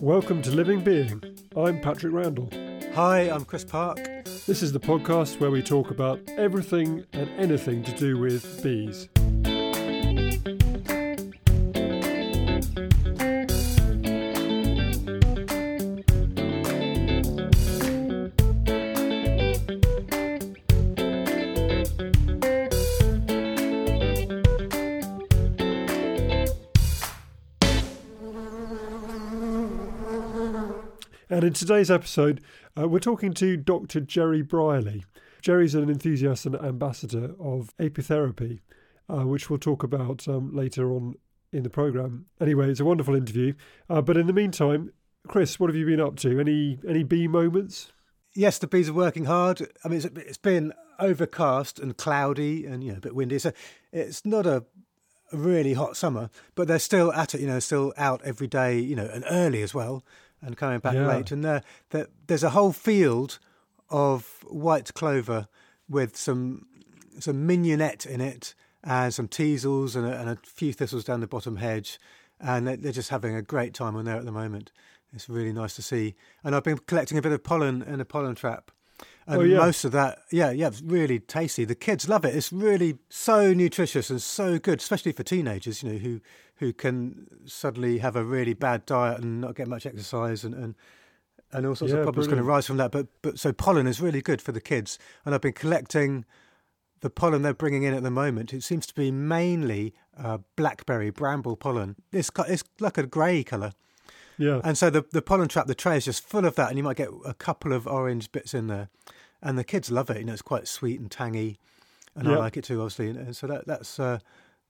Welcome to Living Being. I'm Patrick Randall. Hi, I'm Chris Park. This is the podcast where we talk about everything and anything to do with bees. Today's episode, uh, we're talking to Dr. Jerry Brierley. Jerry's an enthusiast and ambassador of apitherapy, uh, which we'll talk about um, later on in the programme. Anyway, it's a wonderful interview. Uh, but in the meantime, Chris, what have you been up to? Any any bee moments? Yes, the bees are working hard. I mean, it's, it's been overcast and cloudy and you know a bit windy, so it's not a really hot summer, but they're still at it. You know, still out every day. You know, and early as well and coming back Yeah. late. And there, there, there's a whole field of white clover with some some mignonette in it and some teasels and a, and a few thistles down the bottom hedge. And they're, they're just having a great time on there at the moment. It's really nice to see. And I've been collecting a bit of pollen in a pollen trap. And Oh, yeah. most of that, yeah, yeah, it's really tasty. The kids love it. It's really so nutritious and so good, especially for teenagers, you know, who who can suddenly have a really bad diet and not get much exercise and and, and all sorts Yeah, of problems brilliant. rise from that. But but so pollen is really good for the kids, and I've been collecting the pollen they're bringing in at the moment. It seems to be mainly uh, blackberry bramble pollen. It's it's like a grey colour. Yeah. And so the, the pollen trap, the tray is just full of that, and you might get a couple of orange bits in there. And the kids love it. You know, it's quite sweet and tangy, and I like it too, obviously. And so that, that's uh,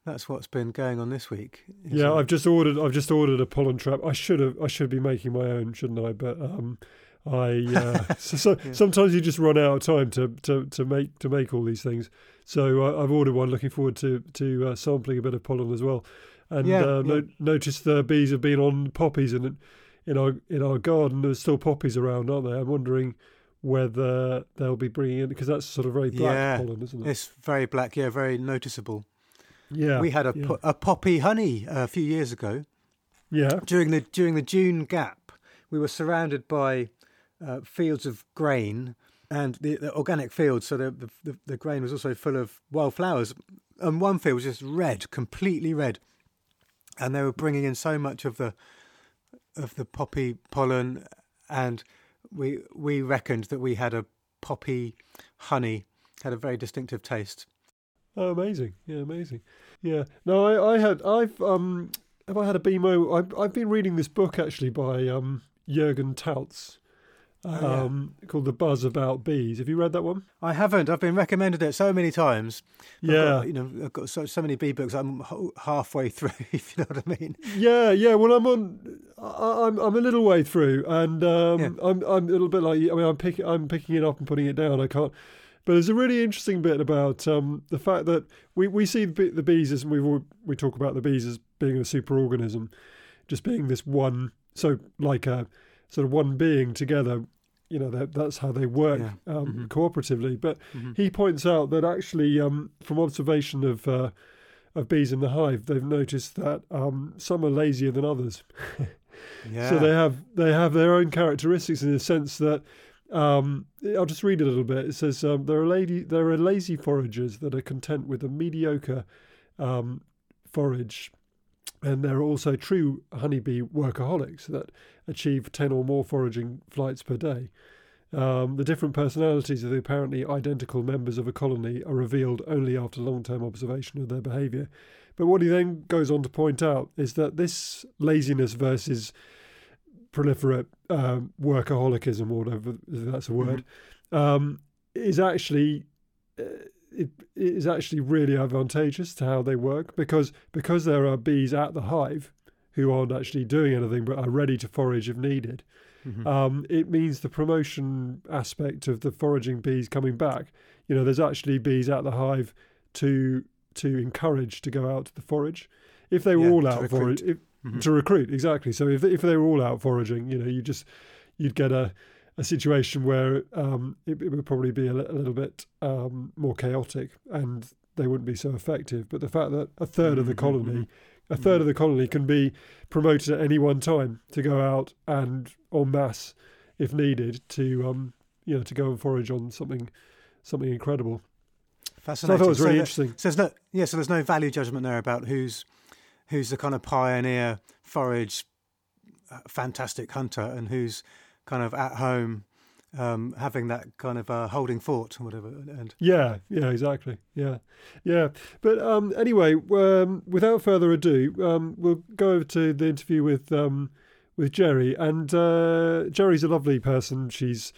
that's what's been going on this week. Yeah, uh, I've just ordered. I've just ordered a pollen trap. I should have. I should be making my own, shouldn't I? But um, I uh, so, so Yeah. sometimes you just run out of time to to, to make to make all these things. So uh, I've ordered one. Looking forward to to uh, sampling a bit of pollen as well. And Yeah, uh, yeah. no, noticed the bees have been on poppies and in our in our garden. There's still poppies around, aren't there? I'm wondering whether they'll be bringing in because that's sort of very black Yeah. pollen, isn't it? it's very black, yeah, very noticeable. Yeah, we had a, yeah. po- a poppy honey a few years ago yeah, during the during the June gap. We were surrounded by uh, fields of grain and the, the organic fields, so the, the the the grain was also full of wildflowers. And one field was just red, completely red, and they were bringing in so much of the of the poppy pollen, and we we reckoned that we had a poppy honey had a very distinctive taste. Oh, amazing! Yeah, amazing. Yeah. No, I, I had, I've, um, have I had a BMO? I've, I've been reading this book actually by um, Jürgen Tautz, Oh, yeah. um, called "The Buzz About Bees." Have you read that one? I haven't. I've been recommended it so many times. Yeah. got, you know, I've got so, so many bee books. I'm ho- halfway through, if you know what I mean. Yeah, yeah. Well, I'm on. I, I'm I'm a little way through, and um, Yeah. I'm I'm a little bit like. I mean, I'm picking I'm picking it up and putting it down. I can't. But there's a really interesting bit about um, the fact that we, we see the, the bees as we we talk about the bees as being a superorganism, just being this one. So like a sort of one being together. You know that's how they work Yeah. um, Mhm. cooperatively. But Mhm. he points out that actually, um, from observation of uh, of bees in the hive, they've noticed that um, some are lazier than others. Yeah. So they have they have their own characteristics in the sense that um, I'll just read a little bit. It says um, there are lady there are lazy foragers that are content with a mediocre um, forage, and there are also true honeybee workaholics that achieve ten or more foraging flights per day. Um, the different personalities of the apparently identical members of a colony are revealed only after long term observation of their behaviour. But what he then goes on to point out is that this laziness versus proliferate um, workaholicism, or whatever that's a word, um, is actually uh, it, it is actually really advantageous to how they work because because there are bees at the hive who aren't actually doing anything but are ready to forage if needed. Mhm. Um, it means the promotion aspect of the foraging bees coming back. You know, there's actually bees at the hive to to encourage to go out to the forage. If they were Yeah, all out if, Mhm. to recruit exactly. So if if they were all out foraging, you know, you just you'd get a a situation where um, it, it would probably be a, a little bit um, more chaotic, and they wouldn't be so effective. But the fact that a 3rd of the Mhm, colony, mhm. a third of the colony can be promoted at any one time to go out and en masse, if needed, to um, you know, to go and forage on something, something incredible. So I Fascinating. thought it was really there- interesting. So there's no, yeah, so there's no value judgment there about who's who's the kind of pioneer forage, uh, fantastic hunter, and who's kind of at home um, having that kind of uh, holding fort or whatever. And Yeah, yeah, exactly. Yeah, yeah. But um, anyway, um, without further ado, um, we'll go over to the interview with um, with Jerry. And uh, Jerry's a lovely person. She's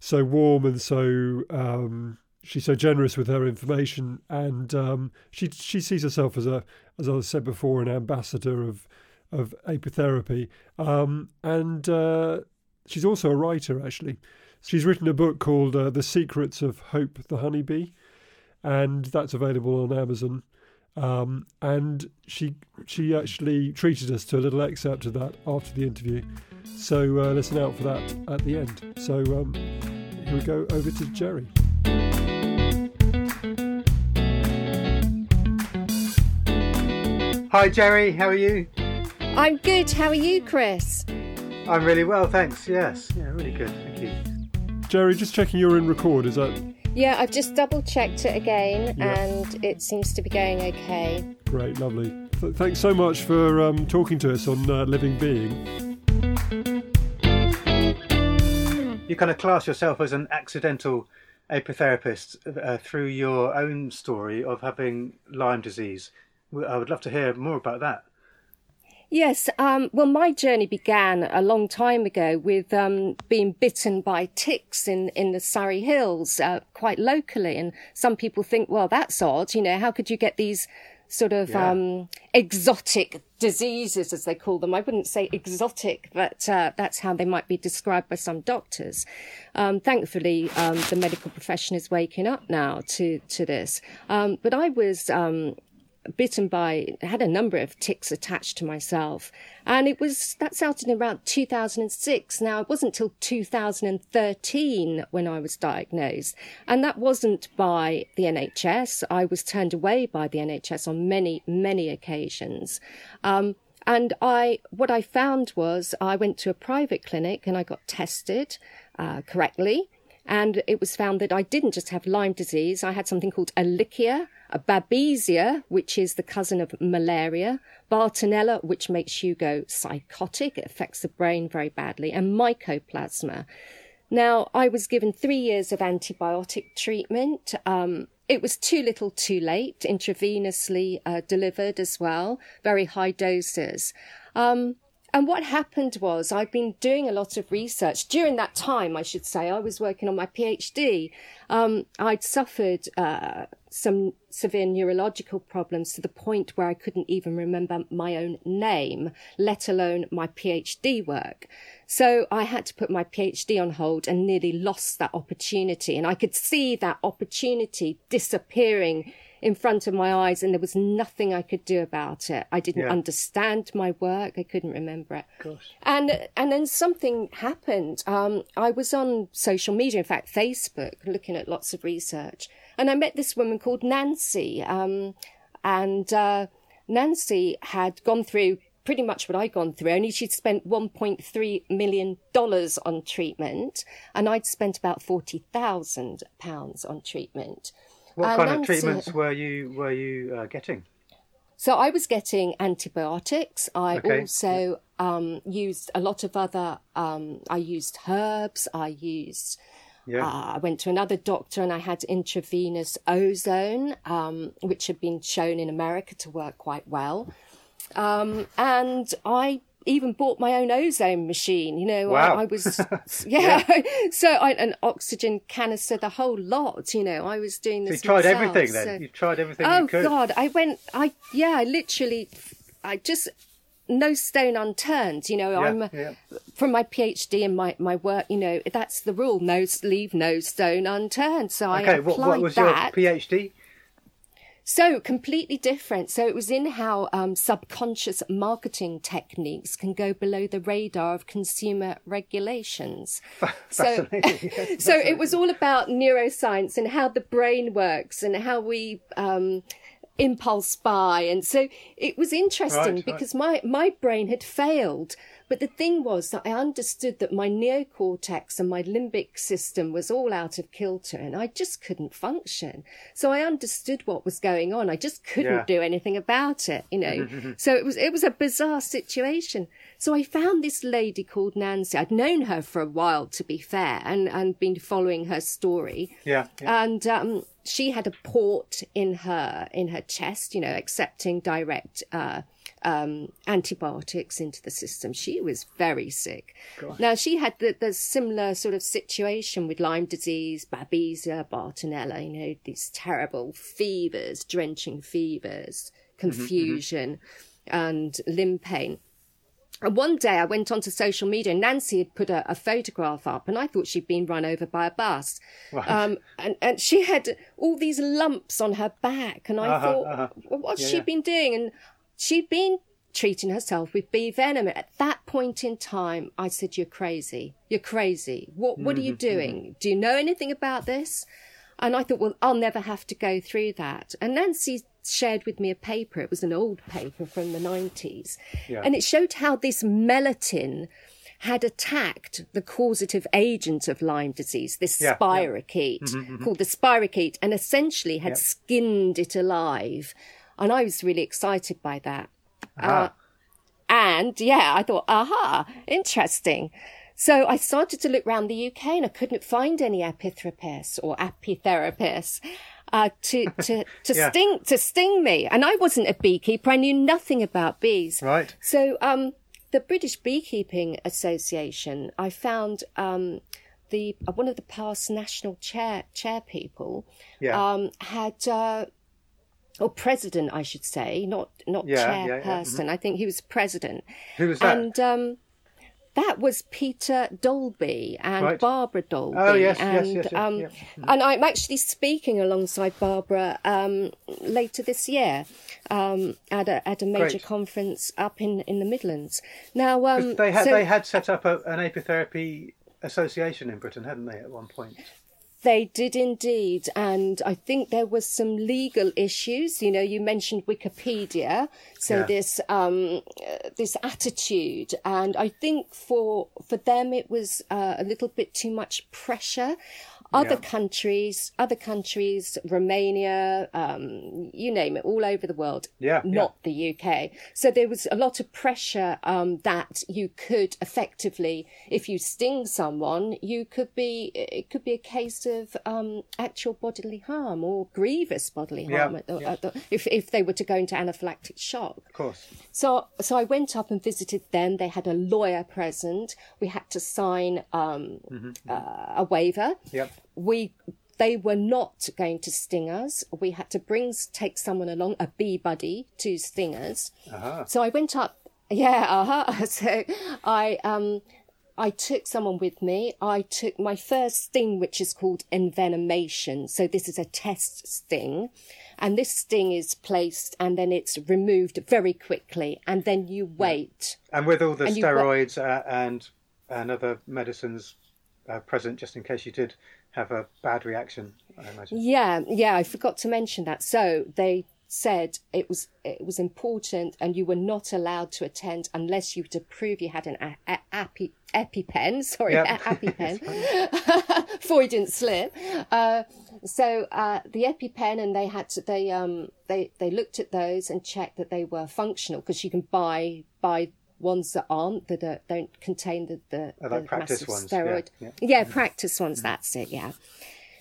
so warm and so um, she's so generous with her information, and um, she she sees herself as a as I said before, an ambassador of of apitherapy. Um, and uh, she's also a writer, actually. She's written a book called uh, The Secrets of Hope the Honeybee, and that's available on Amazon. Um, and she she actually treated us to a little excerpt of that after the interview. So uh, listen out for that at the end. So um, here we go over to Jerry. hi, Jerry. How are you? I'm good. How are you, Chris? I'm really well, thanks. Yes, yeah, really good. Thank you. Jerry, just checking you're in record. Is that Yeah, I've just double checked it again Yeah. and it seems to be going okay. great? Lovely. Th- thanks so much for um, talking to us on uh, Living Being. You kind of class yourself as an accidental apitherapist uh, through your own story of having Lyme disease. I would love to hear more about that. Yes, um, well, my journey began a long time ago with um, being bitten by ticks in, in the Surrey Hills, uh, quite locally. And some people think, well, that's odd. You know, how could you get these sort of Yeah. um, exotic diseases, as they call them? I wouldn't say exotic, but uh, that's how they might be described by some doctors. Um, thankfully, um, the medical profession is waking up now to to this. Um, but I was. Bitten by had a number of ticks attached to myself. And it was that started in around 2006 now it wasn't till 2013 when i was diagnosed. And that wasn't by the nhs i was turned away by the nhs on many many occasions. Um, and I, what I found was I went to a private clinic and I got tested uh, correctly. And it was found that I didn't just have Lyme disease. I had something called Ehrlichia, Babesia, which is the cousin of malaria, Bartonella, which makes you go psychotic. It affects the brain very badly, and Mycoplasma. Now, I was given three years of antibiotic treatment. Um, it was too little too late, intravenously uh, delivered as well, very high doses. Um, and what happened was I've been doing a lot of research during that time, I should say. I was working on my PhD. Um, I'd suffered uh, some severe neurological problems to the point where I couldn't even remember my own name, let alone my PhD work. So I had to put my PhD on hold and nearly lost that opportunity. And I could see that opportunity disappearing in front of my eyes and there was nothing I could do about it. I didn't Yeah. understand my work. I couldn't remember it. Gosh. And and then something happened. Um, I was on social media, in fact, Facebook, looking at lots of research, and I met this woman called Nancy. Um, and uh, Nancy had gone through pretty much what I'd gone through. Only she'd spent 1.3 million dollars on treatment, and I'd spent about forty thousand pounds on treatment. What Uh, kind of treatments were you were you uh, getting? So I was getting antibiotics. I Okay. also um, used a lot of other. Um, I used herbs. I used. Yeah. Uh, I went to another doctor and I had intravenous ozone, um, which had been shown in America to work quite well. Um, and I even bought my own ozone machine. You know, Wow. I, I was, yeah. so I, an oxygen canister, the whole lot. You know, I was doing So you tried myself, everything then. so- You tried everything Oh you could. God, I went. I yeah, I literally, I just no stone unturned. You know, Yeah, I'm yeah. from my PhD and my my work. You know, that's the rule: no leave no stone unturned. So I Okay, applied what, what was that. your PhD? So completely different. So it was in how um, subconscious marketing techniques can go below the radar of consumer regulations. so, so it was all about neuroscience and how the brain works and how we um, impulse buy. And so it was interesting right, because right. my my brain had failed but the thing was that I understood that my neocortex and my limbic system was all out of kilter and I just couldn't function. So I understood what was going on. I just couldn't yeah. do anything about it, you know. so it was, it was a bizarre situation. So I found this lady called Nancy. I'd known her for a while, to be fair, and, and been following her story. Yeah. yeah. And, um, she had a port in her in her chest, you know, accepting direct uh, um, antibiotics into the system. She was very sick. Now, she had the, the, similar sort of situation with Lyme disease, Babesia, Bartonella, you know, these terrible fevers, drenching fevers, confusion, mm-hmm, mm-hmm. and limb pain. And one day I went onto social media and Nancy had put a, a, photograph up and I thought she'd been run over by a bus. Right. Um, and, and she had all these lumps on her back. And I uh-huh, thought, uh-huh. well, what's yeah, she yeah. been doing? And she'd been treating herself with bee venom. At that point in time, I said, You're crazy. You're crazy. What, what are you mm-hmm, doing? Mm-hmm. Do you know anything about this? And I thought, Well, I'll never have to go through that. And Nancy shared with me a paper. It was an old paper from the 90s. Yeah. And it showed how this melittin had attacked the causative agent of Lyme disease, this yeah, spirochete, yeah. Mm-hmm, mm-hmm. called the spirochete, and essentially had skinned it alive and I was really excited by that. Uh, and yeah, I thought, aha, interesting. So I started to look around the UK and I couldn't find any apitherapists or apitherapists uh, to to to yeah. sting to sting me. And I wasn't a beekeeper; I knew nothing about bees. Right. So um, the British Beekeeping Association, I found um, the uh, one of the past national chair chair people yeah. um, had. Uh, or president, I should say, not not yeah, chairperson. Mm-hmm. I think he was president. Who was that? And um, that was Peter Dolby and right. Barbara Dolby. Oh yes, and, yes, yes, yes um, mm-hmm. And I'm actually speaking alongside Barbara um, later this year um, at a at a major Great. conference up in, in the Midlands. Now um, they had so, they had set up a, an apitherapy association in Britain, hadn't they, at one point? They did indeed. And I think there was some legal issues. You know, you mentioned Wikipedia. So yeah. this, um, uh, this attitude. And I think for, for them, it was uh, a little bit too much pressure other yeah. countries, other countries, Romania, um, you name it, all over the world. Yeah, not yeah. the UK. So there was a lot of pressure um, that you could effectively, if you sting someone, you could be. It could be a case of um, actual bodily harm or grievous bodily harm yeah, the, the, if if they were to go into anaphylactic shock. Of course. So so I went up and visited them. They had a lawyer present. We had to sign um, mm-hmm. uh, a waiver. Yep we they were not going to sting us. We had to bring take someone along, a bee buddy, to sting us. Uh-huh. So I went up. Yeah, uh-huh. So I um I took someone with me. I took my first sting, which is called envenomation. So this is a test sting. And this sting is placed and then it's removed very quickly. And then you wait. And with all the steroids uh, and, and other medicines uh, present, just in case you did have a bad reaction. I imagine. Yeah, yeah, I forgot to mention that. So they said it was it was important, and you were not allowed to attend unless you to prove you had an a- a- epi- EpiPen. Sorry, yep. EpiPen. Freudian slip. Uh, so uh, the EpiPen, and they had to they um they they looked at those and checked that they were functional because you can buy buy ones that aren't that are, don't contain the the, oh, like the practice ones. steroid. Yeah, yeah. yeah practice ones. Mm. That's it. Yeah.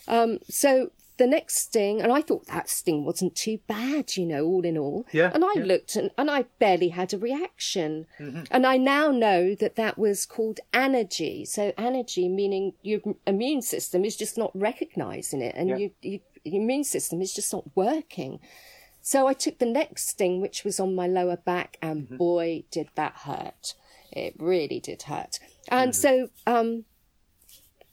Um, so the next sting, and I thought that sting wasn't too bad, you know, all in all. Yeah. And I yeah. looked and, and I barely had a reaction. Mm-hmm. And I now know that that was called anergy. So anergy meaning your immune system is just not recognizing it and yeah. you, you, your immune system is just not working. So I took the next sting, which was on my lower back, and mm-hmm. boy, did that hurt. It really did hurt. And mm-hmm. so um,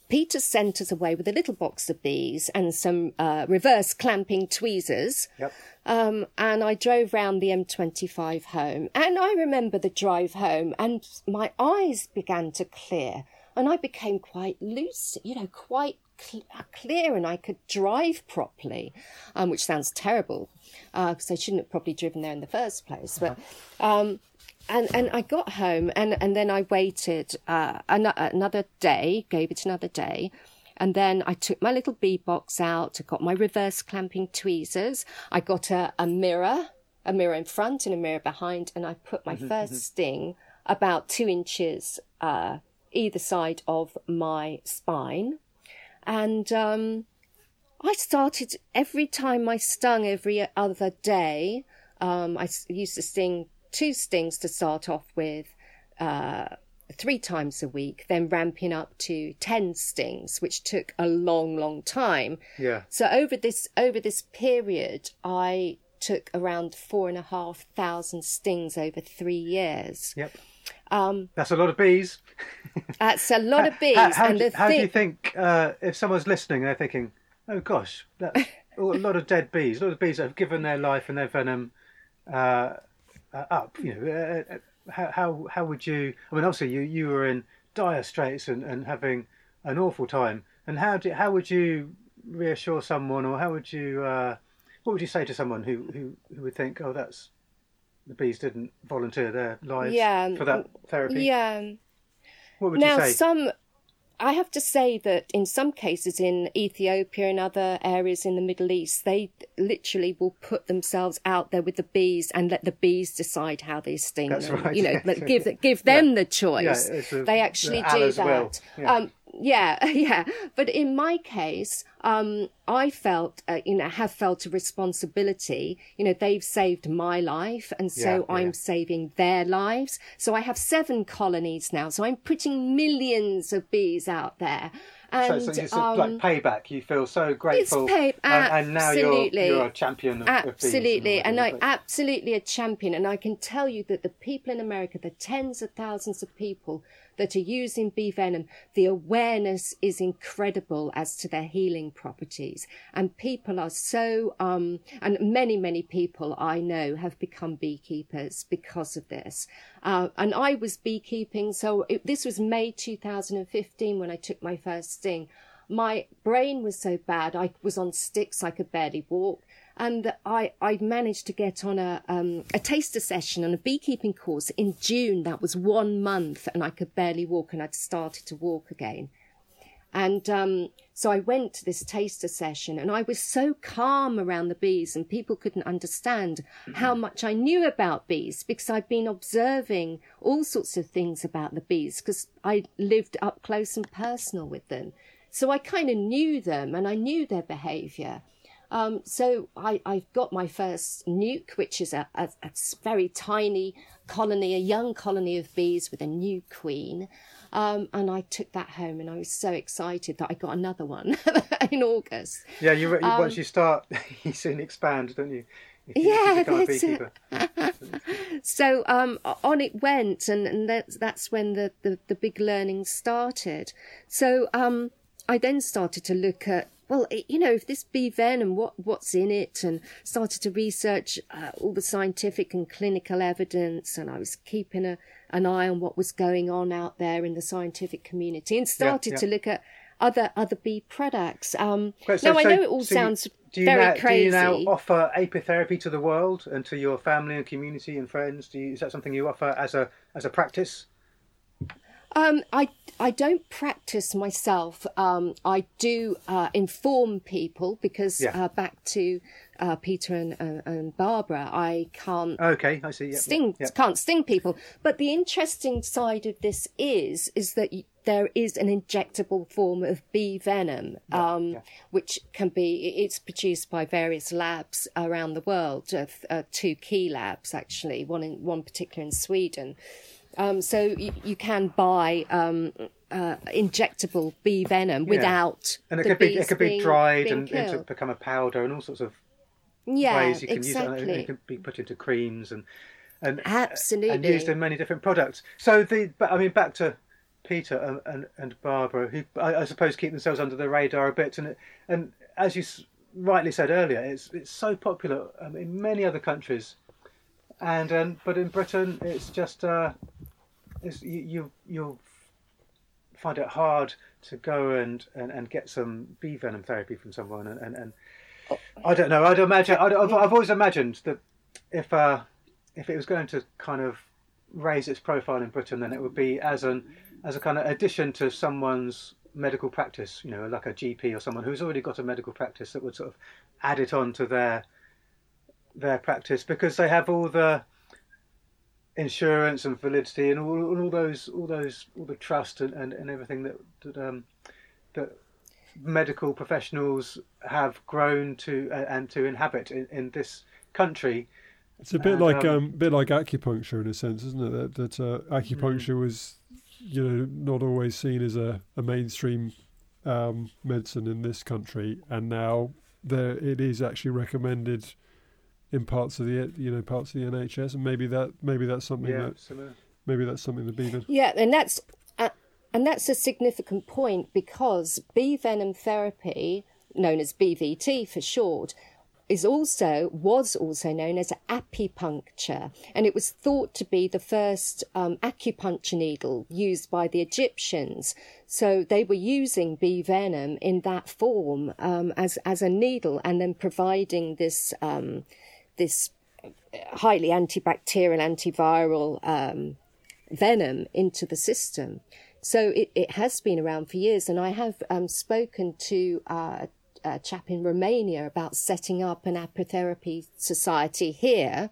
Peter sent us away with a little box of bees and some uh, reverse clamping tweezers. Yep. Um, and I drove round the M25 home. And I remember the drive home, and my eyes began to clear, and I became quite lucid, you know, quite cl- uh, clear, and I could drive properly, um, which sounds terrible because I shouldn't have probably driven there in the first place. But um, and and I got home and and then I waited uh, an- another day, gave it another day. And then I took my little bee box out. I got my reverse clamping tweezers. I got a, a mirror, a mirror in front and a mirror behind, and I put my first sting about two inches uh, either side of my spine. And um, I started every time I stung every other day. Um, I used to sting two stings to start off with, uh, three times a week, then ramping up to 10 stings, which took a long, long time. Yeah. So over this, over this period, I took around four and a half thousand stings over three years. Yep. Um, That's a lot of bees. That's a lot of bees. How, how, and do, how do you think uh, if someone's listening, and they're thinking, "Oh gosh, that's a lot of dead bees. A lot of bees that have given their life and their venom uh, uh, up." You know, uh, uh, how, how how would you? I mean, obviously, you, you were in dire straits and, and having an awful time. And how do how would you reassure someone, or how would you? Uh, what would you say to someone who, who, who would think, "Oh, that's the bees didn't volunteer their lives Yeah, for that therapy"? yeah. What would now you say? Now some i have to say that in some cases in ethiopia and other areas in the middle east they literally will put themselves out there with the bees and let the bees decide how they sting That's them right, you know yeah. give give them the choice Yeah, a- they actually do that yeah. um yeah yeah but in my case um i felt uh, you know have felt a responsibility you know they've saved my life and so Yeah, yeah. i'm saving their lives. So I have seven colonies now. So I'm putting millions of bees out there. And so it's um, like payback. You feel so grateful, pay- and, and now you're you're a champion of, of bees absolutely, and I absolutely a champion. And I can tell you that the people in America, the tens of thousands of people that are using bee venom, the awareness is incredible as to their healing properties. And people are so, um, and many, many people I know have become beekeepers because of this. Uh, and I was beekeeping, so it, this was May 2015 when I took my first sting. My brain was so bad, I was on sticks, I could barely walk. And I, I managed to get on a, um, a taster session and a beekeeping course in June. That was one month, and I could barely walk, and I'd started to walk again. And um, so I went to this taster session and I was so calm around the bees, and people couldn't understand how much I knew about bees because I'd been observing all sorts of things about the bees because I lived up close and personal with them. So I kind of knew them and I knew their behavior. Um, so I, I got my first nuc, which is a very tiny colony, a young colony of bees with a new queen. Um, and I took that home and I was so excited that I got another one in August. yeah, you, you once you start, you soon expand, don't you? If you, if you um, Yeah, become a that's it. beekeeper. So um, on it went, and, and that's, that's when the, the, the big learning started. So um, I then started to look at, well, it- you know, if this bee venom, what, what's in it, and started to research uh, all the scientific and clinical evidence, and I was keeping a, an eye on what was going on out there in the scientific community, and started yeah. to look at other other bee products. Um, so- now I so- know it all so you- sounds do you very now, crazy. Do you now offer apitherapy to the world and to your family and community and friends? Do you, is that something you offer as a as a practice? Um, I I don't practice myself. Um, I do uh, inform people because Yeah. uh, back to uh, Peter and, uh, and Barbara, I can't Okay, I see. Yep, sting yep. can't sting people. But the interesting side of this is is that y- there is an injectable form of bee venom, um, which can be it's produced by various labs around the world. Uh, uh, two key labs actually, one in one particular in Sweden. Um, so you, you can buy um, uh, injectable bee venom without And it could be it could be being- dried being and into become a powder and all sorts of yeah, ways you can exactly. use it. and It can be put into creams and and Absolutely. and used in many different products. So the but I mean back to Peter and, and, and Barbara, who I, I, suppose keep themselves under the radar a bit, and and as you rightly said earlier, it's it's so popular um, in many other countries, and um, but in Britain it's just uh, you, you you'll find it hard to go and, and, and get some bee venom therapy from someone, and, and, and I don't know. I'd imagine. I'd, I've, I've always imagined that if uh, if it was going to kind of raise its profile in Britain, then it would be as an as a kind of addition to someone's medical practice. You know, like a GP or someone who's already got a medical practice that would sort of add it on to their their practice because they have all the insurance and validity and all, all those all those all the trust and, and, and everything that that, um, that medical professionals have grown to uh, and to inhabit in, in this country. It's a bit and, like um, um, bit like acupuncture in a sense, isn't it? That, that uh, acupuncture mm. was, you know, not always seen as a, a mainstream um, medicine in this country, and now there it is actually recommended in parts of the you know parts of the NHS, and maybe that maybe that's something yeah, that absolutely. maybe that's something that Beaver. Yeah, and that's uh, and that's a significant point because bee venom therapy, known as BVT for short, is also was also known as apipuncture, and it was thought to be the first um, acupuncture needle used by the Egyptians. So they were using bee venom in that form um, as as a needle, and then providing this um, this highly antibacterial, antiviral um, venom into the system. So it, it has been around for years, and I have um, spoken to uh, a chap in Romania about setting up an apitherapy society here.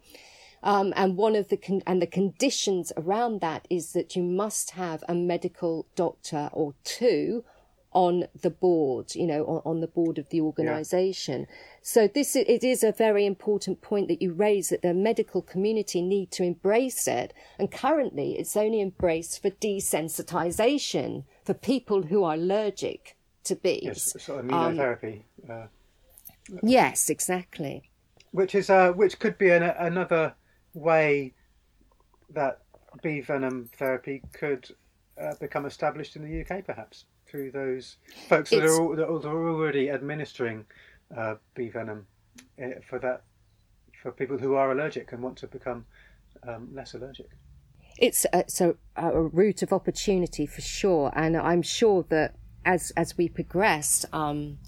Um, and one of the con- and the conditions around that is that you must have a medical doctor or two on the board, you know, on, on the board of the organisation. Yeah. So this it is a very important point that you raise that the medical community need to embrace it. And currently, it's only embraced for desensitization for people who are allergic to bees. Yes, sort of immunotherapy. Um, uh, yes, exactly. Which is uh, which could be an, another way that bee venom therapy could uh, become established in the UK, perhaps through those folks that are, that are, already administering uh, bee venom eh, for that for people who are allergic and want to become um, less allergic. It's a, so a route of opportunity for sure, and I'm sure that as as we progress, um,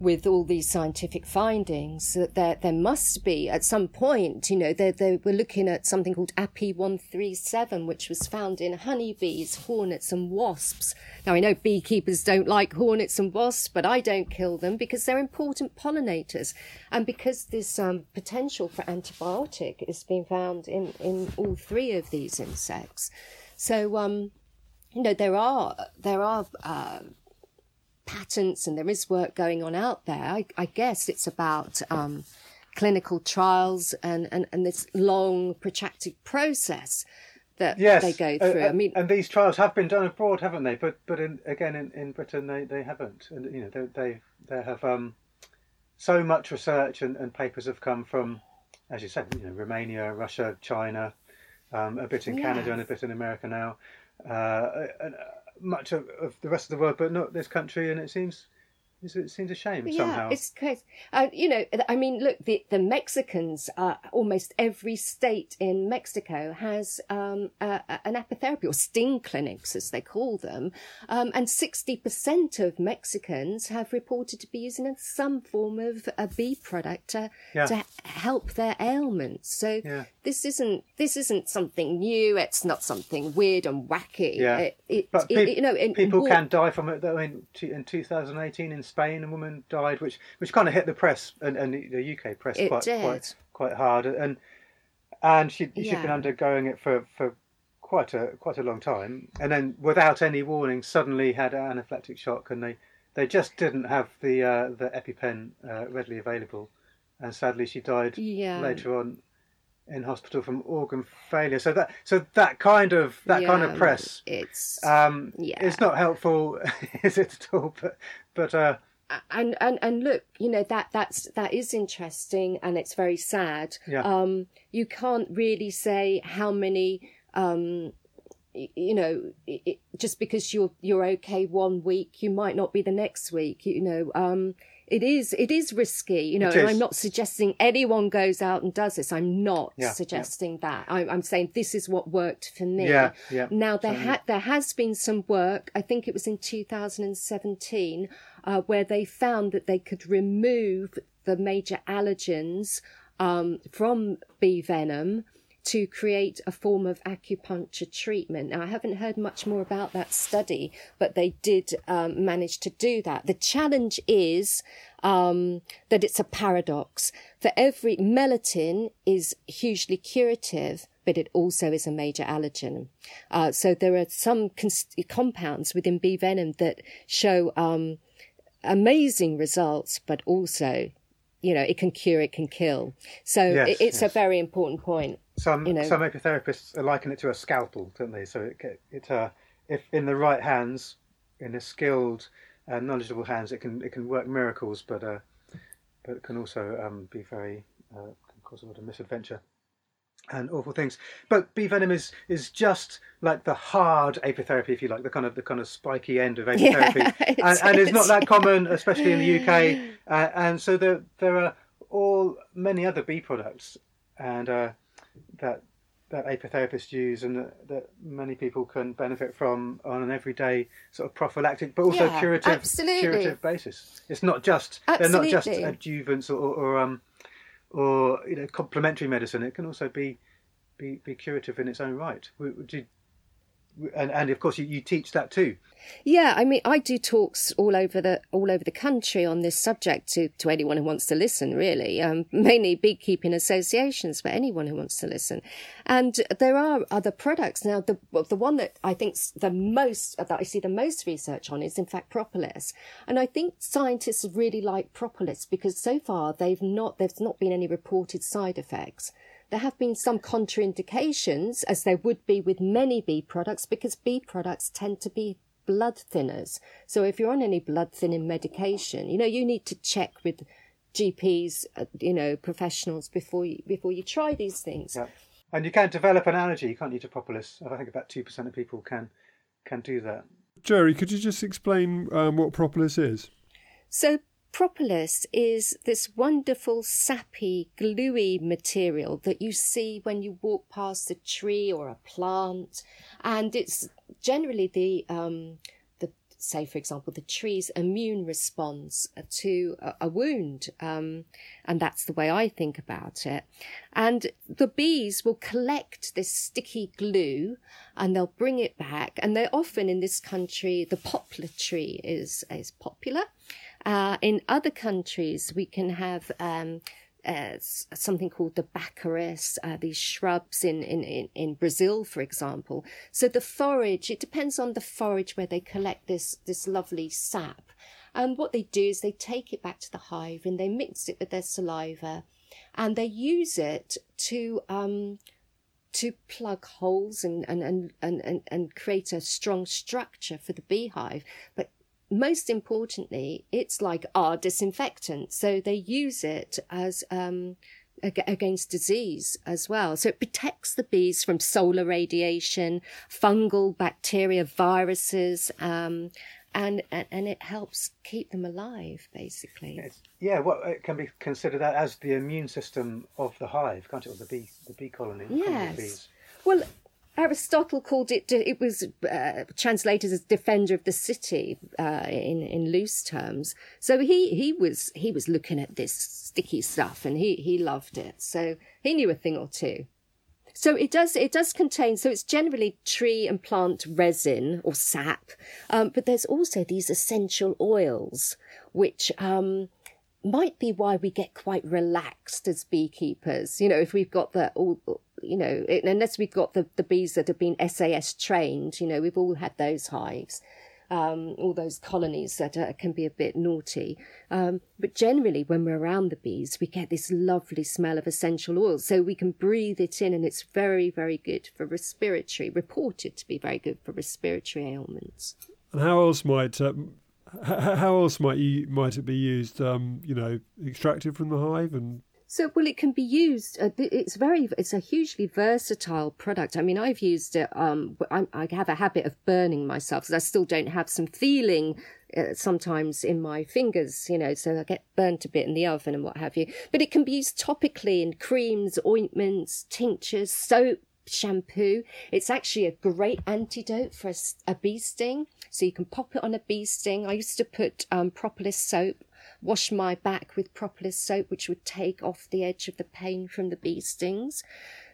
with all these scientific findings that there there must be at some point, you know, they they were looking at something called API one three seven, which was found in honeybees, hornets, and wasps. Now I know beekeepers don't like hornets and wasps, but I don't kill them because they're important pollinators, and because this um, potential for antibiotic is being found in in all three of these insects. So um, you know there are there are uh, patents and there is work going on out there. I, I guess it's about um, clinical trials and, and, and this long, protracted process that yes, they go through. Uh, I mean, and these trials have been done abroad, haven't they? But but in, again, in, in Britain, they, they haven't. And you know, they they, they have um, so much research and, and papers have come from, as you said, you know, Romania, Russia, China, um, a bit in yeah. Canada and a bit in America now. Uh, and, much of, of, the rest of the world, but not this country. And it seems it seems a shame yeah, somehow. it's crazy. Uh, you know, I mean, look, the the Mexicans, uh, almost every state in Mexico has um, uh, an apitherapy or sting clinics, as they call them, um, and sixty percent of Mexicans have reported to be using some form of a bee product to, yeah. to help their ailments. So yeah. this isn't this isn't something new. It's not something weird and wacky. Yeah, it, it, but it, pe- you know, people war- can die from it. I mean, in 2018 in Spain, a woman died, which which kind of hit the press and, and the UK press quite, quite quite hard, and and she yeah. she'd been undergoing it for, for quite a quite a long time, and then without any warning, suddenly had an anaphylactic shock, and they, they just didn't have the uh, the EpiPen uh, readily available, and sadly she died yeah. later on in hospital from organ failure. So that so that kind of that yeah, kind of press it's um yeah. it's not helpful, is it at all? But but uh and and and look you know that that's that is interesting and it's very sad yeah. um you can't really say how many um you know, it, just because you're you're okay one week, you might not be the next week. You know, um, it is it is risky, you know. And I'm not suggesting anyone goes out and does this. I'm not yeah, suggesting yeah. that. I'm, I'm, saying this is what worked for me. Yeah, yeah. Now there ha- there has been some work. I think it was in 2017 uh, where they found that they could remove the major allergens um, from bee venom to create a form of acupuncture treatment. Now, I haven't heard much more about that study, but they did um, manage to do that. The challenge is um, that it's a paradox. For every melittin is hugely curative, but it also is a major allergen. Uh, so there are some cons- compounds within bee venom that show um, amazing results, but also you know, it can cure, it can kill. So yes, it's yes. a very important point. Some you know. some apitherapists liken it to a scalpel, don't they? So it it uh, if in the right hands, in a skilled, uh, knowledgeable hands, it can it can work miracles, but uh, but it can also um, be very uh, can cause a lot of misadventure and awful things. But bee venom is is just like the hard apitherapy, if you like, the kind of the kind of spiky end of apitherapy, yeah, and, and it's not that common, especially in the UK. Uh, and so there there are all many other bee products, and uh, that that apitherapists use and that, that, many people can benefit from on an everyday sort of prophylactic but also yeah, curative absolutely. curative basis. It's not just absolutely. they're not just adjuvants or, or, um or you know complementary medicine. It can also be be, be curative in its own right. Did, and, and of course you, you teach that too. Yeah, I mean, I do talks all over the all over the country on this subject to, to anyone who wants to listen. Really, um, mainly beekeeping associations for anyone who wants to listen. And there are other products now. The the one that I think the most that I see the most research on is in fact propolis, and I think scientists really like propolis because so far they've not there's not been any reported side effects. There have been some contraindications, as there would be with many bee products, because bee products tend to be blood thinners. So if you're on any blood thinning medication, you know, you need to check with GPs, uh, you know, professionals before you before you try these things. Yeah. And you can develop an allergy, can't you, to propolis? I think about two percent of people can can do that. Jerry, could you just explain um, what propolis is? So Propolis is this wonderful sappy, gluey material that you see when you walk past a tree or a plant, and it's generally the um, the say, for example, the tree's immune response to a, a wound, um, and that's the way I think about it. And the bees will collect this sticky glue, and they'll bring it back, and they're often in this country the poplar tree is is popular. Uh, in other countries, we can have um, uh, something called the baccharis, uh, these shrubs in, in, in, in, Brazil, for example. So the forage, it depends on the forage where they collect this, this lovely sap. And what they do is they take it back to the hive and they mix it with their saliva and they use it to, um, to plug holes and, and, and, and, and, create a strong structure for the beehive. But most importantly, it's like our disinfectant. So they use it as um, against disease as well. So it protects the bees from solar radiation, fungal bacteria, viruses, um, and, and it helps keep them alive, basically. yeah, well, it can be considered that as the immune system of the hive, can't it? Or the bee, the bee colony. Yes. Well, Aristotle called it, it was uh, translated as defender of the city uh, in, in loose terms. So he, he was, he was looking at this sticky stuff and he, he loved it. So he knew a thing or two. So it does, it does contain, so it's generally tree and plant resin or sap. Um, but there's also these essential oils, which, um, might be why we get quite relaxed as beekeepers. You know, if we've got the all, you know, unless we've got the, the bees that have been SAS trained, you know, we've all had those hives, um, all those colonies that uh, can be a bit naughty. Um, but generally, when we're around the bees, we get this lovely smell of essential oil. So we can breathe it in, and it's very, very good for respiratory, reported to be very good for respiratory ailments. And how else might. Um, how else might you might it be used? Um, you know, extracted from the hive and So, well, it can be used. It's very, it's a hugely versatile product. I mean, I've used it. Um, I, I have a habit of burning myself, because I still don't have some feeling uh, sometimes in my fingers, you know, so I get burnt a bit in the oven and what have you. But it can be used topically in creams, ointments, tinctures, soap, shampoo. It's actually a great antidote for a, a bee sting. So you can pop it on a bee sting. I used to put um, propolis soap wash my back with propolis soap, which would take off the edge of the pain from the bee stings.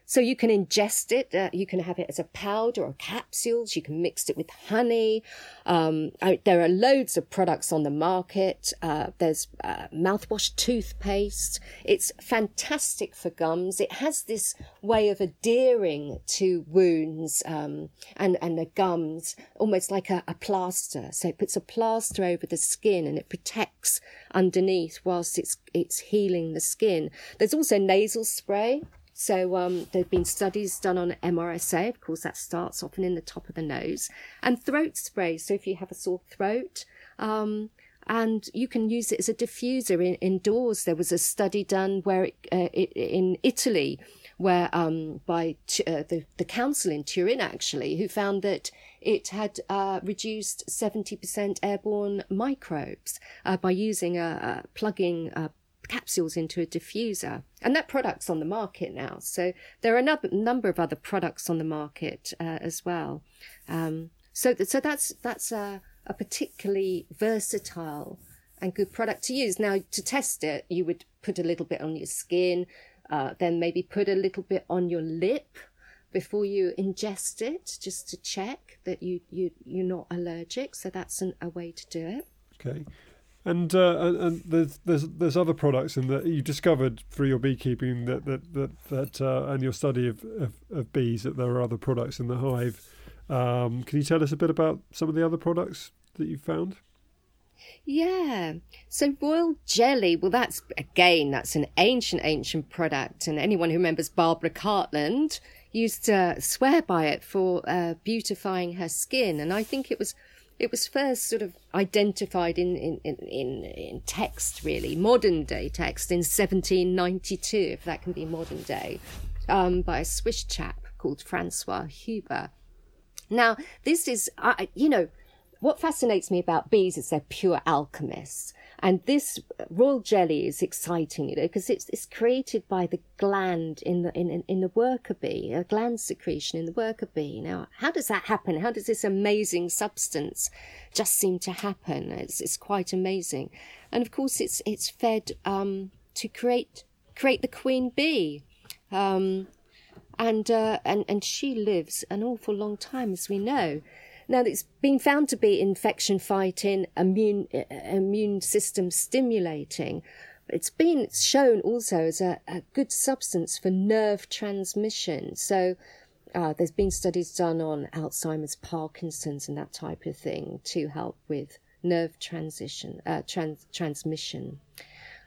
So you can ingest it. Uh, you can have it as a powder or capsules. You can mix it with honey. Um, I, there are loads of products on the market. Uh, there's uh, mouthwash toothpaste. It's fantastic for gums. It has this way of adhering to wounds um, and and the gums, almost like a, a plaster. So it puts a plaster over the skin and it protects underneath whilst it's it's healing the skin. There's also nasal spray. So um, there have been studies done on MRSA. Of course, that starts often in the top of the nose, and throat spray. So if you have a sore throat. Um, and you can use it as a diffuser in, indoors. There was a study done where it, uh, it, in Italy, where um, by uh, the the council in Turin actually, who found that it had uh, reduced seventy percent airborne microbes uh, by using a, a plugging a capsules into a diffuser. And that product's on the market now. So there are a number of other products on the market uh, as well. Um, so, th- so that's, that's a, a particularly versatile and good product to use. Now, to test it, you would put a little bit on your skin, uh, then maybe put a little bit on your lip before you ingest it, just to check that you, you, you're not allergic. So that's an, a way to do it. Okay. And, uh, and there's there's there's other products in that you discovered through your beekeeping that that that, that uh, and your study of, of, of, bees that there are other products in the hive. Um, can you tell us a bit about some of the other products that you found? Yeah. So royal jelly, well, that's again, that's an ancient, ancient product. And anyone who remembers Barbara Cartland used to swear by it for uh, beautifying her skin. And I think it was it was first sort of identified in, in, in, in, text, really, modern day text in 1792, if that can be modern day, um, by a Swiss chap called Francois Huber. Now, this is, uh, you know, what fascinates me about bees is they're pure alchemists. And this royal jelly is exciting, you know, because it's, it's created by the gland in the, in, in the worker bee, a gland secretion in the worker bee. Now, how does that happen? How does this amazing substance just seem to happen? It's, it's quite amazing. And of course, it's, it's fed, um, to create, create the queen bee. Um, and, uh, and, and she lives an awful long time, as we know. Now, it's been found to be infection fighting, immune, uh, immune system stimulating. It's been shown also as a, a good substance for nerve transmission. So, uh, there's been studies done on Alzheimer's, Parkinson's, and that type of thing to help with nerve transition, uh, trans- transmission.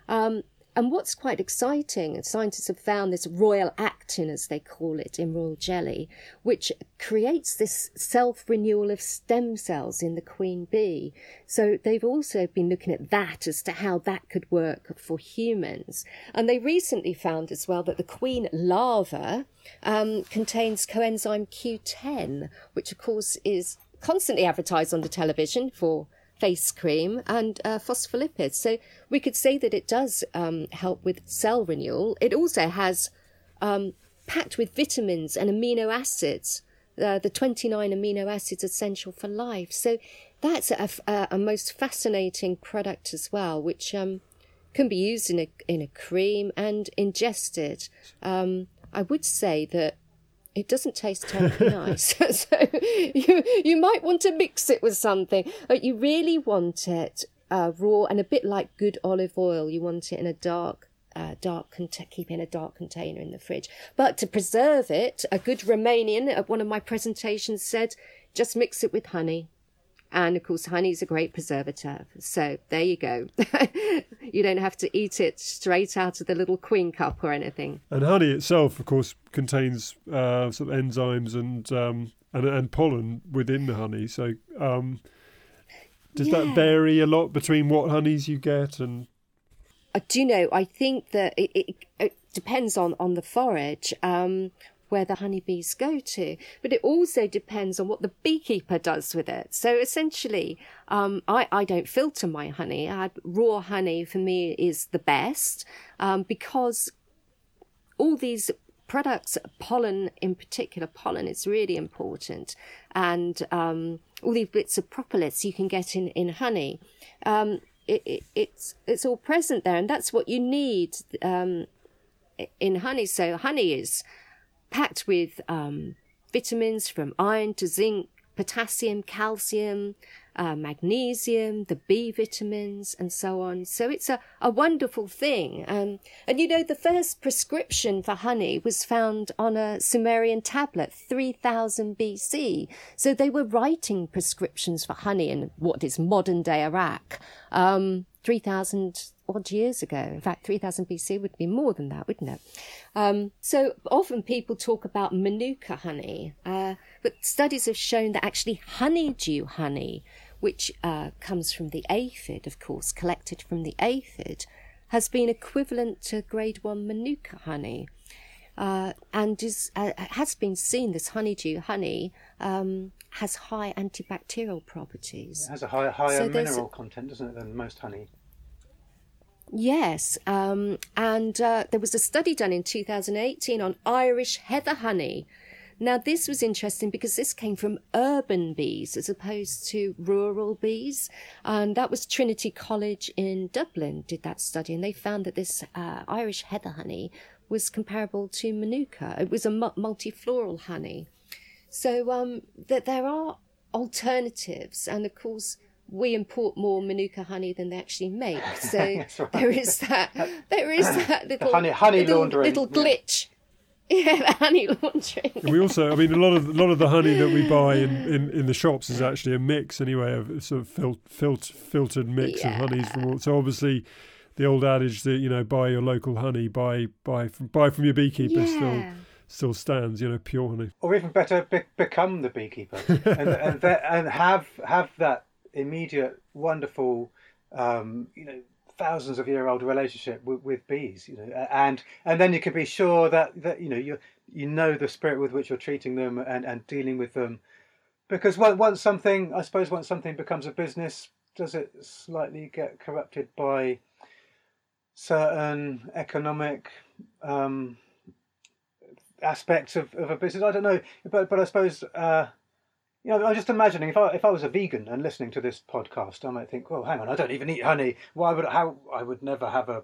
Um, and what's quite exciting, scientists have found this royalactin, as they call it, in royal jelly, which creates this self renewal of stem cells in the queen bee. So they've also been looking at that as to how that could work for humans. And they recently found as well that the queen larva um, contains coenzyme Q10, which of course is constantly advertised on the television for face cream and uh, phospholipids. So we could say that it does um, help with cell renewal. It also has um, packed with vitamins and amino acids, uh, the 29 amino acids essential for life. So that's a, a, a most fascinating product as well, which um, can be used in a in a cream and ingested. Um, I would say that it doesn't taste terribly nice. so you you might want to mix it with something, but you really want it uh, raw and a bit like good olive oil. You want it in a dark. Uh, dark cont- keep in a dark container in the fridge. But to preserve it, a good Romanian at one of my presentations said, just mix it with honey. And of course, honey is a great preservative. So there you go. you don't have to eat it straight out of the little queen cup or anything. And honey itself, of course, contains uh, some enzymes and, um, and and pollen within the honey. So um, does yeah. that vary a lot between what honeys you get and? I do know. I think that it, it, it depends on on the forage. Um, where the honeybees go to, but it also depends on what the beekeeper does with it. So essentially, um, I, I don't filter my honey. I, raw honey for me is the best um, because all these products, pollen in particular, pollen is really important, and um, all these bits of propolis you can get in in honey. Um, it, it, it's it's all present there, and that's what you need um, in honey. So honey is packed with um, vitamins from iron to zinc, potassium, calcium, uh, magnesium, the B vitamins, and so on. So it's a, a wonderful thing. Um, and you know, the first prescription for honey was found on a Sumerian tablet, 3000 BC. So they were writing prescriptions for honey in what is modern day Iraq. Um, 3000 odd years ago. In fact, 3000 BC would be more than that, wouldn't it? Um, so often people talk about manuka honey, uh, but studies have shown that actually honeydew honey which uh, comes from the aphid, of course, collected from the aphid, has been equivalent to grade one manuka honey. Uh, and is, uh, has been seen this honeydew honey um, has high antibacterial properties. It has a higher, higher so mineral content, doesn't it, than most honey? Yes, um, and uh, there was a study done in 2018 on Irish heather honey, now, this was interesting because this came from urban bees as opposed to rural bees. And that was Trinity College in Dublin did that study. And they found that this uh, Irish heather honey was comparable to Manuka. It was a multifloral honey. So um, that there are alternatives. And of course, we import more manuka honey than they actually make. So right. there is that there is that little honey, honey little, laundering. little glitch Yeah, the honey laundering. we also, I mean, a lot of a lot of the honey that we buy in, in, in the shops is actually a mix anyway of sort of fil- fil- filtered mix yeah. of honeys from all. So obviously, the old adage that you know buy your local honey, buy buy from, buy from your beekeeper yeah. still still stands. You know, pure honey. Or even better, be- become the beekeeper and and, that, and have have that immediate wonderful, um, you know thousands of year old relationship with, with, bees, you know, and and then you can be sure that that you know you you know the spirit with which you're treating them and and dealing with them, because once something, I suppose, once something becomes a business, does it slightly get corrupted by certain economic um, aspects of, of a business? I don't know, but but I suppose. Uh, you know, I'm just imagining if I if I was a vegan and listening to this podcast, I might think, well, hang on, I don't even eat honey. Why would how I would never have a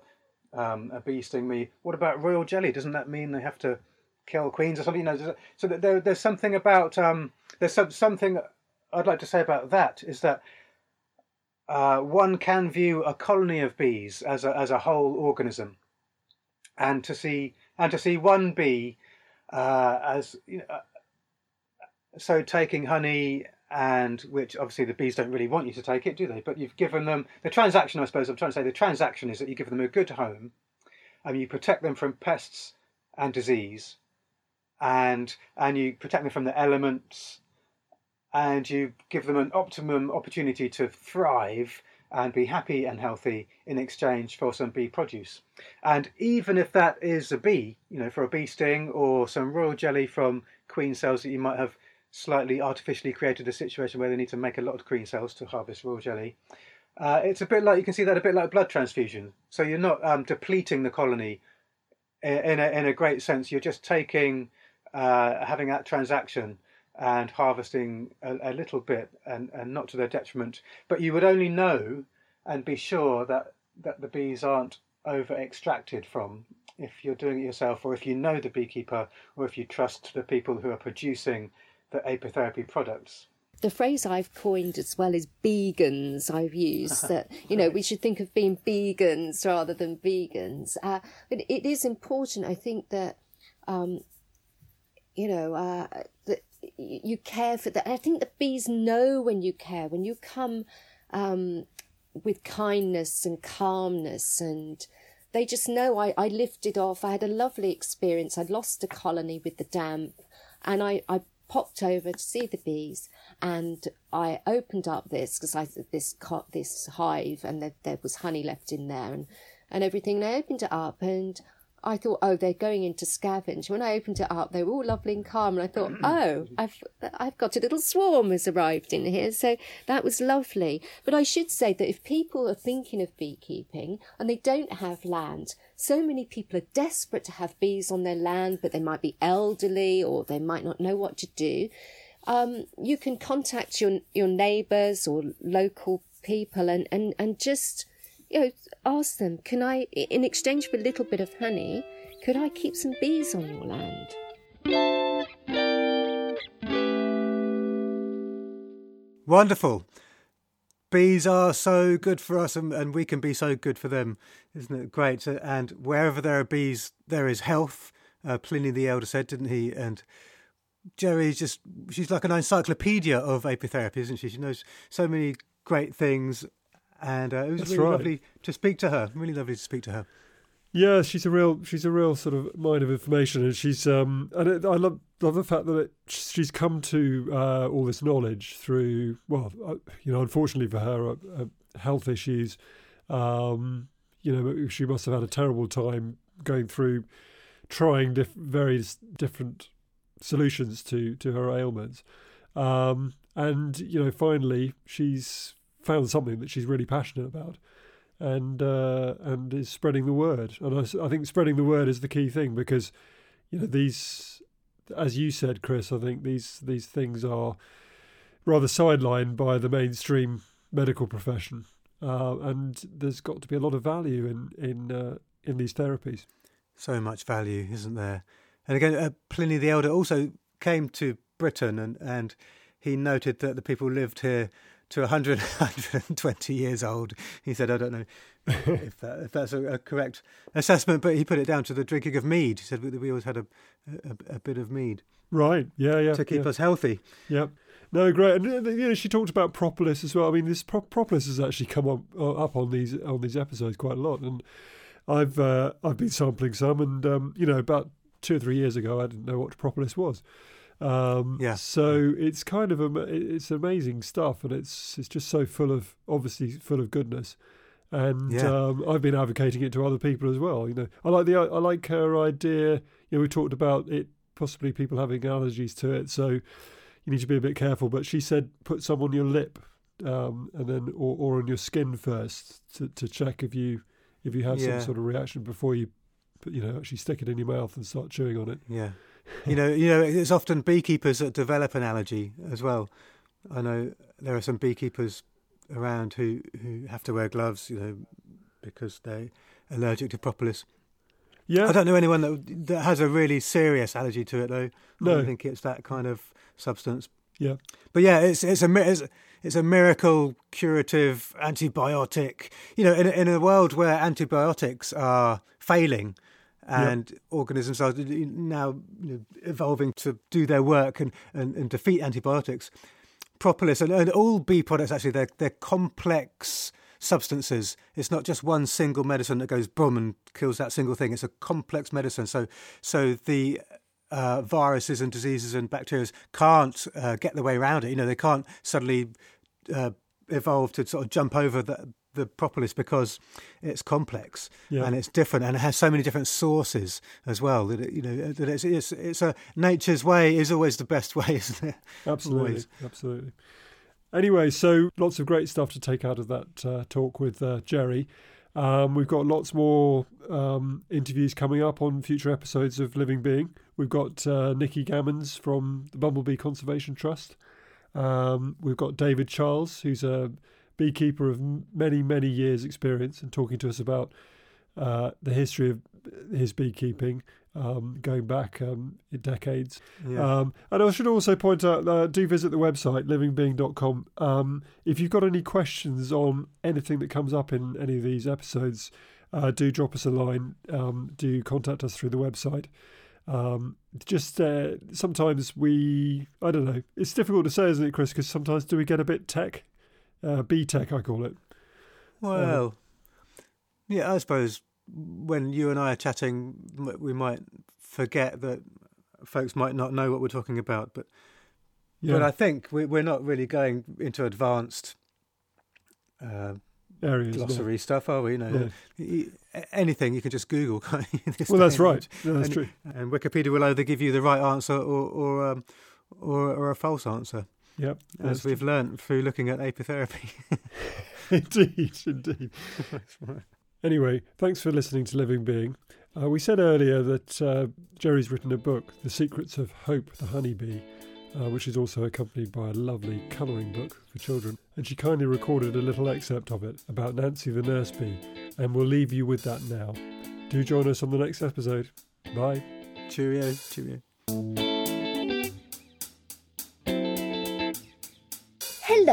um, a bee sting me? What about royal jelly? Doesn't that mean they have to kill queens or something? You know, so that there, there's something about um, there's some, something I'd like to say about that is that uh, one can view a colony of bees as a as a whole organism, and to see and to see one bee uh, as you know, so taking honey and which obviously the bees don't really want you to take it, do they? But you've given them the transaction. I suppose I'm trying to say the transaction is that you give them a good home, and you protect them from pests and disease, and and you protect them from the elements, and you give them an optimum opportunity to thrive and be happy and healthy in exchange for some bee produce. And even if that is a bee, you know, for a bee sting or some royal jelly from queen cells that you might have slightly artificially created a situation where they need to make a lot of queen cells to harvest royal jelly. Uh, it's a bit like you can see that a bit like blood transfusion. So you're not um, depleting the colony in a, in a great sense. You're just taking, uh, having that transaction and harvesting a, a, little bit and, and not to their detriment. But you would only know and be sure that, that the bees aren't over extracted from if you're doing it yourself or if you know the beekeeper or if you trust the people who are producing the apitherapy products. The phrase I've coined as well is beegans. I've used that, you know, we should think of being beegans rather than vegans. Uh, but it is important, I think, that, um, you know, uh, that you care for that. I think the bees know when you care, when you come um, with kindness and calmness and they just know I, I lifted off. I had a lovely experience. I'd lost a colony with the damp and I, I popped over to see the bees and I opened up this because I this this hive and there, there was honey left in there and and everything. And I opened it up and I thought, oh, they're going in to scavenge. When I opened it up, they were all lovely and calm, and I thought, oh, I've I've got a little swarm has arrived in here, so that was lovely. But I should say that if people are thinking of beekeeping and they don't have land, so many people are desperate to have bees on their land, but they might be elderly or they might not know what to do. Um, you can contact your your neighbours or local people and, and, and just you know, ask them, can I, in exchange for a little bit of honey, could I keep some bees on your land? Wonderful. Bees are so good for us, and, and we can be so good for them, isn't it? Great. And wherever there are bees, there is health. Uh, Pliny the Elder said, didn't he? And Jerry's just, she's like an encyclopedia of apitherapy, isn't she? She knows so many great things and uh, it was That's really right. lovely to speak to her. Really lovely to speak to her. Yeah, she's a real she's a real sort of mind of information, and she's um and it, I love love the fact that it, she's come to uh, all this knowledge through well, uh, you know, unfortunately for her, uh, uh, health issues. Um, you know, she must have had a terrible time going through trying diff- various different solutions to to her ailments. Um, and you know, finally, she's found something that she's really passionate about, and uh, and is spreading the word. And I, I think spreading the word is the key thing because you know these, as you said, Chris. I think these these things are rather sidelined by the mainstream medical profession, uh, and there's got to be a lot of value in in uh, in these therapies. So much value, isn't there? And again, uh, Pliny the Elder also came to Britain, and and he noted that the people lived here to 100, 120 years old. He said, I don't know if, that, if that's a, a, correct assessment, but he put it down to the drinking of mead. He said that we always had a, a, a bit of mead. Right, yeah, yeah. To keep yeah. us healthy. Yep. No, great. And uh, you know, she talked about propolis as well. I mean, this pro- propolis has actually come up, uh, up on these on these episodes quite a lot, and I've uh, I've been sampling some, and um, you know, about two or three years ago, I didn't know what propolis was. Um, yeah. So it's kind of a, it's amazing stuff, and it's it's just so full of obviously full of goodness. And yeah. um, I've been advocating it to other people as well. You know, I like the I like her idea. You know, we talked about it possibly people having allergies to it, so you need to be a bit careful. But she said put some on your lip, um, and then or, or on your skin first to, to check if you if you have yeah. some sort of reaction before you you know actually stick it in your mouth and start chewing on it. Yeah you know, you know, it's often beekeepers that develop an allergy as well. I know there are some beekeepers around who, who have to wear gloves, you know, because they're allergic to propolis. Yeah, I don't know anyone that that has a really serious allergy to it though. No, I think it's that kind of substance. Yeah, but yeah, it's it's a it's, it's a miracle curative antibiotic. You know, in in a world where antibiotics are failing, and yep. organisms are now you know, evolving to do their work and, and, and defeat antibiotics. Propolis and, and, all bee products actually they're they're complex substances. It's not just one single medicine that goes boom and kills that single thing. It's a complex medicine. So so the uh, viruses and diseases and bacteria can't uh, get their way around it. You know they can't suddenly uh, evolve to sort of jump over the, the propolis because it's complex yeah. and it's different and it has so many different sources as well that it, you know that it's, it's it's a nature's way is always the best way isn't it? Absolutely. Always. absolutely. Anyway so lots of great stuff to take out of that uh, talk with uh, jerry. Um, we've got lots more um, interviews coming up on future episodes of living being. We've got uh, nikki gammans from the bumblebee conservation trust. Um, we've got david charles who's a beekeeper of many, many years' experience and talking to us about uh, the history of his beekeeping um, going back um, decades. Yeah. Um, and I should also point out uh, do visit the website, livingbeing.com. Um, if you've got any questions on anything that comes up in any of these episodes, uh, do drop us a line, um, do contact us through the website. Um, just uh, sometimes we, I don't know, it's difficult to say, isn't it, Chris? Because sometimes do we get a bit tech uh, B Tech, I call it. Well, um, yeah, I suppose when you and I are chatting, we might forget that folks might not know what we're talking about, but yeah. but I think we're not really going into advanced uh, areas. glossary stuff, are we? You know, anything you can just Google. Well, that's right. No, that's and, true. And Wikipedia will either give you the right answer or or um, or, or a false answer, Yep. as we've learnt through looking at apitherapy. indeed, indeed. Anyway, thanks for listening to Living Being. Uh, we said earlier that uh, Jerry's written a book, The Secrets of Hope, the Honeybee, uh, which is also accompanied by a lovely colouring book for children. And she kindly recorded a little excerpt of it about Nancy the nurse bee, and we'll leave you with that now. Do join us on the next episode. Bye. cheerio, cheerio.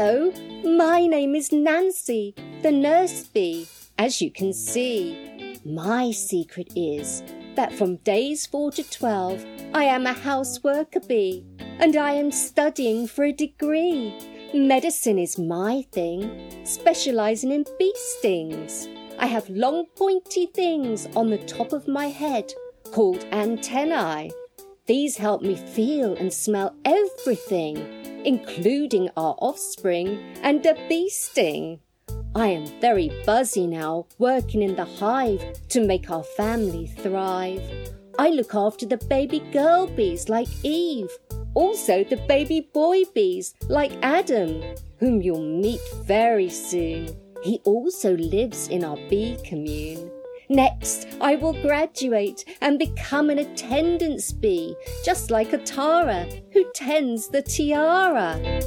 Hello, my name is Nancy, the nurse bee. As you can see, my secret is that from days 4 to 12, I am a house worker bee and I am studying for a degree. Medicine is my thing, specializing in bee stings. I have long pointy things on the top of my head called antennae. These help me feel and smell everything, including our offspring and a bee sting. I am very busy now, working in the hive to make our family thrive. I look after the baby girl bees like Eve, also the baby boy bees like Adam, whom you'll meet very soon. He also lives in our bee commune. Next, I will graduate and become an attendance bee, just like a Tara who tends the tiara.